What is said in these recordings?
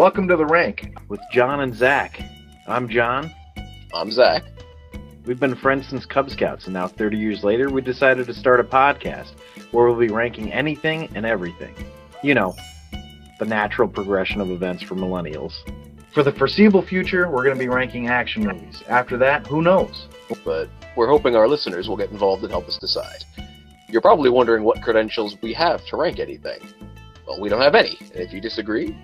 Welcome to The Rank with John and Zac. I'm John. I'm Zac. We've been friends since Cub Scouts, and now 30 years later, we decided to start a podcast where we'll be ranking anything and everything. You know, the natural progression of events for millennials. For the foreseeable future, we're going to be ranking action movies. After that, who knows? But we're hoping our listeners will get involved and help us decide. You're probably wondering what credentials we have to rank anything. Well, we don't have any. And if you disagree,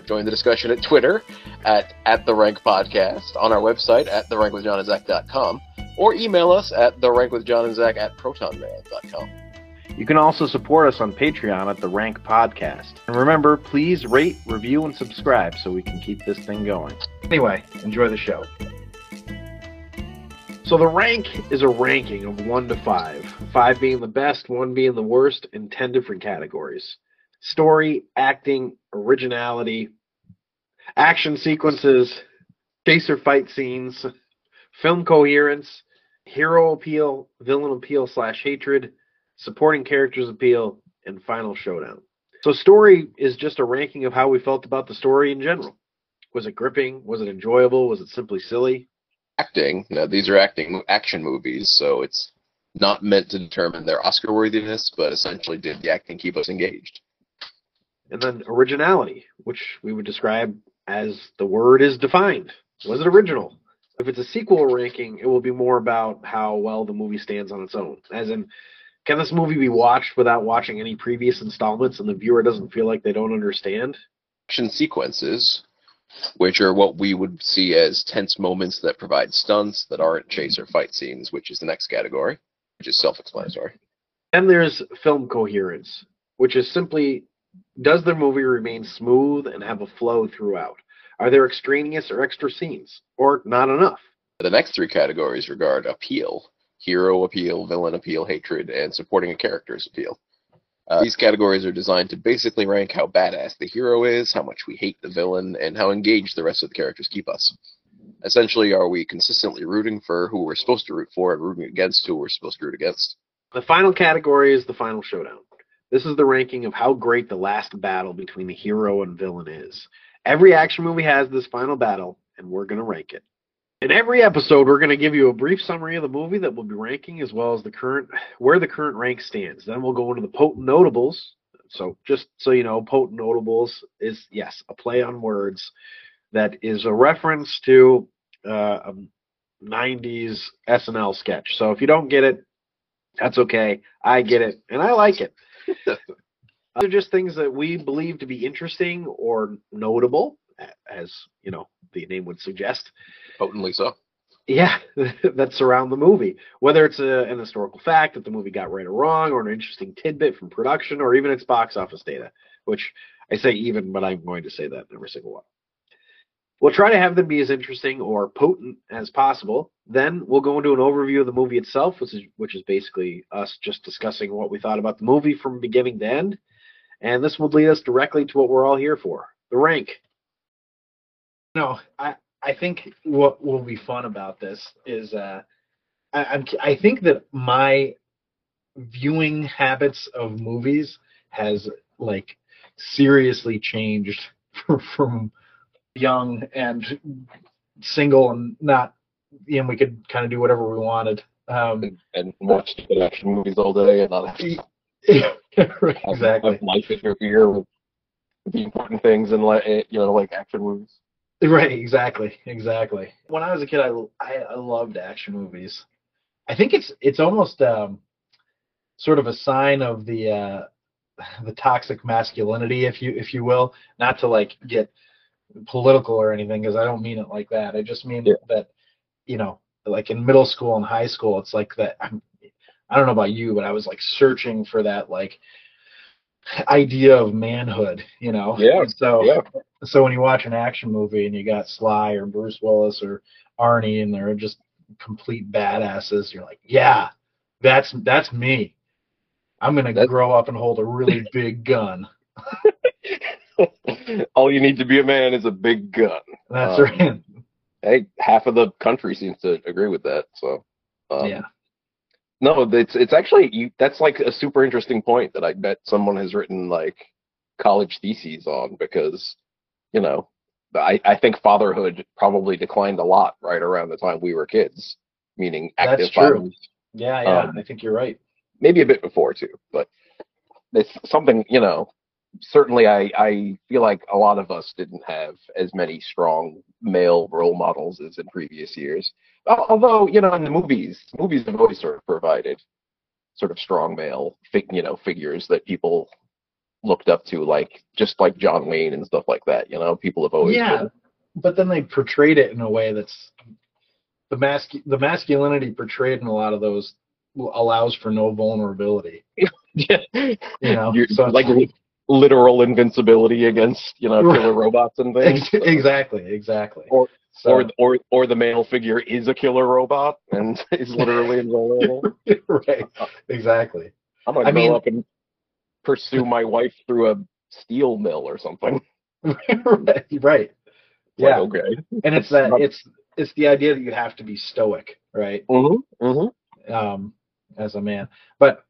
join the discussion at Twitter at, at the Rank Podcast, on our website at therankwithjohnandzach.com, or email us at therankwithjohnandzach at protonmail.com. You can also support us on Patreon at The Rank Podcast. And remember, please rate, review, and subscribe so we can keep this thing going. Anyway, enjoy the show. So the rank is a ranking of 1 to 5, 5 being the best, 1 being the worst, in 10 different categories. Story, acting, originality, action sequences, chaser fight scenes, film coherence, hero appeal, villain appeal slash hatred, supporting characters appeal, and final showdown. So story is just a ranking of how we felt about the story in general. Was it gripping? Was it enjoyable? Was it simply silly? Acting. Now, these are acting action movies, so it's not meant to determine their Oscar worthiness, but essentially, did the acting keep us engaged? And then originality, which we would describe as the word is defined. Was it original? If it's a sequel ranking, it will be more about how well the movie stands on its own. As in, can this movie be watched without watching any previous installments and the viewer doesn't feel like they don't understand? Action sequences, which are what we would see as tense moments that provide stunts that aren't chase or fight scenes, which is the next category, which is self explanatory. And there's film coherence, which is simply does the movie remain smooth and have a flow throughout? Are there extraneous or extra scenes, or not enough? The next three categories regard appeal hero appeal, villain appeal, hatred, and supporting a character's appeal. Uh, these categories are designed to basically rank how badass the hero is, how much we hate the villain, and how engaged the rest of the characters keep us. Essentially, are we consistently rooting for who we're supposed to root for and rooting against who we're supposed to root against? The final category is the final showdown. This is the ranking of how great the last battle between the hero and villain is. Every action movie has this final battle, and we're going to rank it. In every episode, we're going to give you a brief summary of the movie that we'll be ranking, as well as the current where the current rank stands. Then we'll go into the potent notables. So, just so you know, potent notables is yes, a play on words that is a reference to uh, a '90s SNL sketch. So, if you don't get it, that's okay. I get it, and I like it. They're just things that we believe to be interesting or notable, as you know the name would suggest. Potently so. Yeah, that surround the movie. Whether it's a, an historical fact that the movie got right or wrong, or an interesting tidbit from production, or even its box office data, which I say even, but I'm going to say that in every single one. We'll try to have them be as interesting or potent as possible. Then we'll go into an overview of the movie itself, which is which is basically us just discussing what we thought about the movie from beginning to end. And this will lead us directly to what we're all here for, the rank. No, I I think what will be fun about this is uh, I, I'm I think that my viewing habits of movies has like seriously changed from young and single and not you know we could kind of do whatever we wanted. Um and, and watch action movies all day and not have, right, exactly. Have life interfere with the important things and like you know like action movies. Right exactly exactly. When i was a kid i i, I loved action movies. I think it's it's almost um sort of a sign of the uh the toxic masculinity if you if you will. Not to like get political or anything because I don't mean it like that. I just mean Yeah. that you know, like in middle school and high school, it's like that. I'm, I don't know about you, but I was like searching for that like idea of manhood, you know. Yeah, And so yeah. so when you watch an action movie and you got Sly or Bruce Willis or Arnie and they're just complete badasses, you're like, yeah, that's that's me. I'm gonna That's- grow up and hold a really big gun. all you need to be a man is a big gun That's Um, right. hey half of the country seems to agree with that so um, yeah. No, it's it's actually you. That's like a super interesting point that I bet someone has written like college theses on because, you know, I, I think fatherhood probably declined a lot right around the time we were kids, meaning active That's true. fathers. Yeah, yeah, Um, I think you're right. maybe a bit before too, but it's something you know. Certainly, I I feel like a lot of us didn't have as many strong male role models as in previous years. Although you know, in the movies, movies have always sort of provided sort of strong male, fig, you know, figures that people looked up to, like just like John Wayne and stuff like that. You know, people have always Yeah, been- but then they portrayed it in a way that's the mascu- the masculinity portrayed in a lot of those allows for no vulnerability. yeah, You know, You're- so like li- literal invincibility against you know killer robots and things. Ex- exactly, exactly. Or- So- or or or the male figure is a killer robot and is literally invulnerable. right, exactly. I'm gonna I grow mean- up and pursue my wife through a steel mill or something. right, right. Like, Yeah, okay. and it's that it's it's the idea that you have to be stoic, right? Mm-hmm. Mm-hmm. um, as a man. But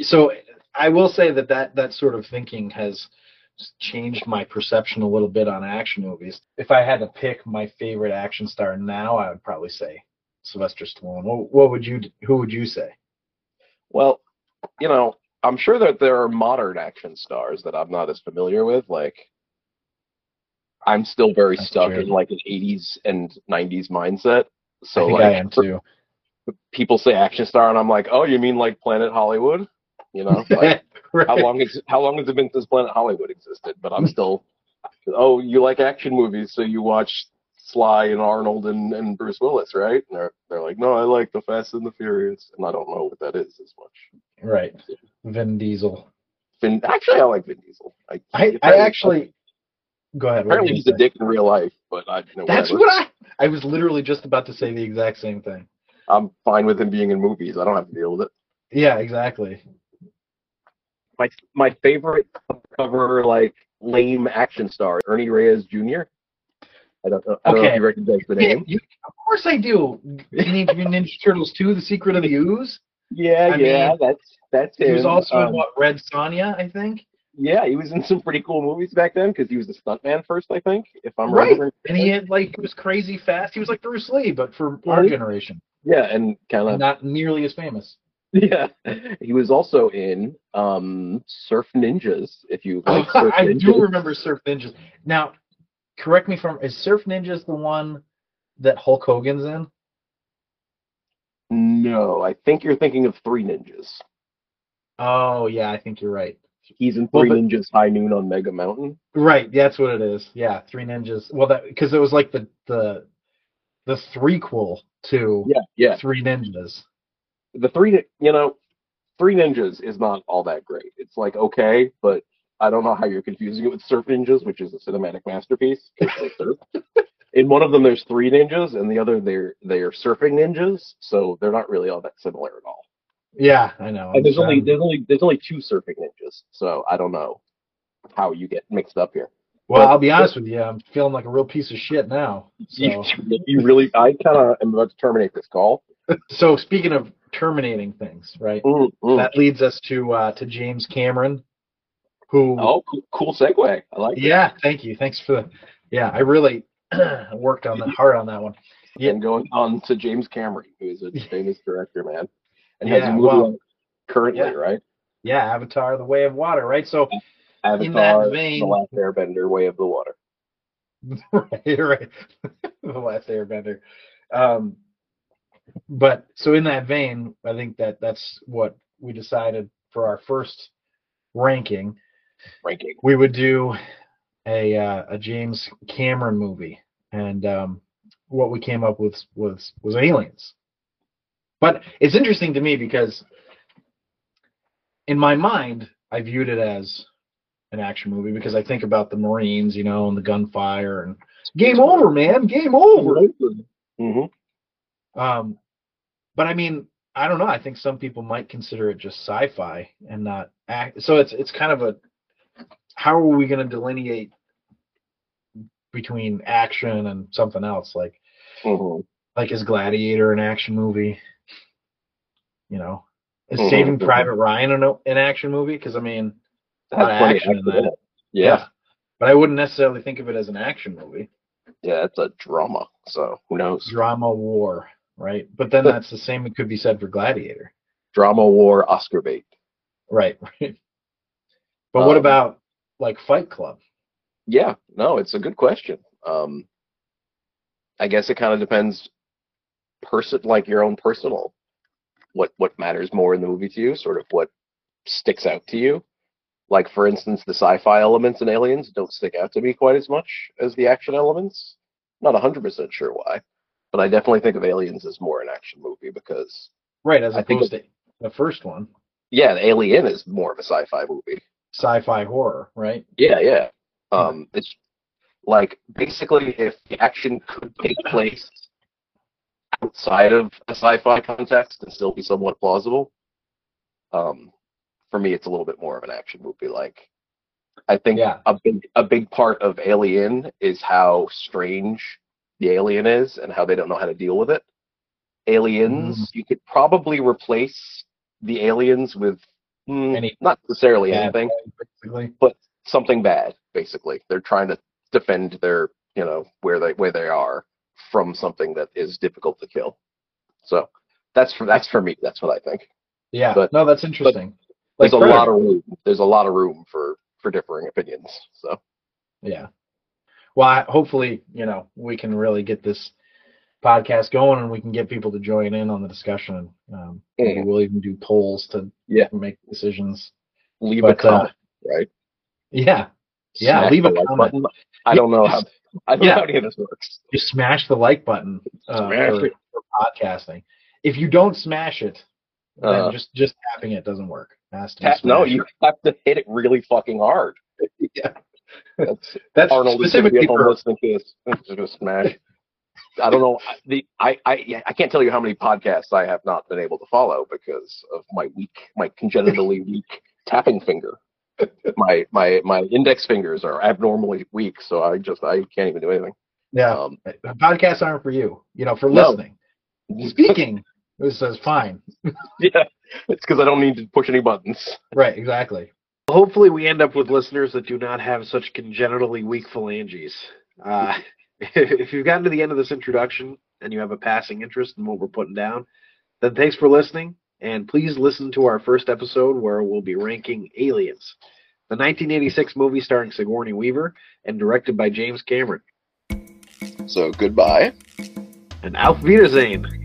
so I will say that that that sort of thinking has changed my perception a little bit on action movies. If I had to pick my favorite action star now, I would probably say Sylvester Stallone. What, what would you? Who would you say? Well, you know, I'm sure that there are modern action stars that I'm not as familiar with. Like, I'm still very That's stuck true. in like an 80s and 90s mindset. So I like, I am too. people say action star, and I'm like, oh, you mean like Planet Hollywood? You know, like, Right. how long is how long has it been since Planet Hollywood existed? But I'm still, oh, you like action movies, so you watch Sly and Arnold and, and Bruce Willis, right? And they're they're like, no, I like the Fast and the Furious, and I don't know what that is as much. Right. Vin Diesel. Vin, actually, I like Vin Diesel. I, I, I actually go ahead. apparently he's you a dick in real life, but I you know, That's whatever. what I I was literally just about to say the exact same thing. I'm fine with him being in movies. I don't have to deal with it. Yeah, exactly. My my favorite cover like lame action star, Ernie Reyes Jr. I don't know. I don't know if you recognize the Yeah, name. you, of course I do. Teenage Mutant Ninja Turtles 2, The Secret of the Ooze. Yeah, I yeah, mean, that's that's him. He was also in Um, what Red Sonja, I think. Yeah, he was in some pretty cool movies back then because he was a stuntman first, I think. If I'm Right. remembering. And he had like he was crazy fast. He was like Bruce Lee, but for our Mhm. generation, Yeah, and kind of not nearly as famous. yeah. He was also in um Surf Ninjas. If you like Surf Oh, I Ninjas. do remember Surf Ninjas. Now, correct me if I'm is Surf Ninjas the one that Hulk Hogan's in? No, I think you're thinking of Three Ninjas. Oh yeah, I think you're right. He's in Well, Three but- Ninjas High Noon on Mega Mountain. Right, that's what it is. Yeah, Three Ninjas. Well, that because it was like the the the threequel to Yeah, yeah. Three Ninjas. The three, you know, Three Ninjas is not all that great. It's like okay, but I don't know how you're confusing it with Surf Ninjas, which is a cinematic masterpiece. in one of them, there's three ninjas, and the other they're they are surfing ninjas, so they're not really all that similar at all. Yeah, I know. And there's only Um, there's only there's only two surfing ninjas, so I don't know how you get mixed up here. well, I'll be honest with you. I'm feeling like a real piece of shit now. You, So, you really, I kind of am about to terminate this call. so speaking of terminating things, right? Mm, mm. That leads us to uh, to James Cameron, who. Oh, cool, cool segue. I like. Yeah, thank you. Thanks for the. Yeah, I really worked on that hard on that one. yeah. And going on to James Cameron, who is a famous director, man, and has Yeah, a movie well, currently, yeah. right? Yeah, Avatar: The Way of Water, right? So Avatar, vein- The Last Airbender, Way of the Water. right, right. the last airbender. Um, but so in that vein, I think that that's what we decided for our first ranking. Ranking. We would do a uh, a James Cameron movie, and um, what we came up with was was Aliens. But it's interesting to me because in my mind, I viewed it as an action movie because I think about the Marines, you know, and the gunfire and game over, man, game over. hmm Um, but I mean, I don't know. I think some people might consider it just sci-fi and not act. So it's it's kind of a how are we going to delineate between action and something else? Like hmm like is Gladiator an action movie? You know, is Mhm, Saving mhm. Private Ryan an, an action movie? Because I mean, lot action in that. it. Yeah. but I wouldn't necessarily think of it as an action movie. Yeah, it's a drama. So who knows? Drama war, right? But then that's the same. It could be said for Gladiator, Drama war Oscar bait. right? Right. But what Um, about like Fight Club? Yeah, no, it's a good question. Um, I guess it kind of depends, person like your own personal, what what matters more in the movie to you, sort of what sticks out to you. Like for instance, the sci-fi elements in Aliens don't stick out to me quite as much as the action elements. Not hundred percent sure why, but I definitely think of Aliens as more an action movie because Right, as I think opposed to the first one, yeah, the Alien is more of a sci-fi movie. sci-fi horror, right? Yeah, yeah. Um, it's like basically if the action could take place outside of a sci-fi context and still be somewhat plausible. Um, for me, it's a little bit more of an action movie. Like, I think Yeah. a big a big part of Alien is how strange the alien is and how they don't know how to deal with it. Aliens, you could probably replace the aliens with mm, Any- not necessarily Bad anything Basically. something bad basically they're trying to defend their you know where they where they are from something that is difficult to kill so that's for that's for me that's what i think Yeah. But- no, that's interesting. there's Like a lot of room there's a lot of room for for differing opinions so Yeah. Well, I, hopefully, you know, we can really get this podcast going and we can get people to join in on the discussion. Um, maybe Mhm. we'll even do polls to Yeah. make decisions. leave But, a comment uh, right Yeah. Yeah, Smash leave a like comment. button. i don't know how i don't Yeah. know how any of this works Just smash the like button uh, for, it. for podcasting. If you don't smash it, then Uh, just just tapping it doesn't work. It Tap- no you have to hit it really fucking hard Yeah. That's That's Arnold is going to be specifically for listening to this. Just smash. I don't know. The I, I I can't tell you how many podcasts I have not been able to follow because of my weak, my congenitally weak tapping finger. My my my index fingers are abnormally weak, so I just I can't even do anything. yeah. Um, podcasts aren't for you. You know, for No. listening. Speaking, this says fine. yeah, it's because I don't need to push any buttons. Right, exactly. Hopefully, we end up with listeners that do not have such congenitally weak phalanges. Uh, if you've gotten to the end of this introduction and you have a passing interest in what we're putting down, then thanks for listening. And please listen to our first episode where we'll be ranking Aliens, the 1986 movie starring Sigourney Weaver and directed by James Cameron. So goodbye. And Auf Wiedersehen.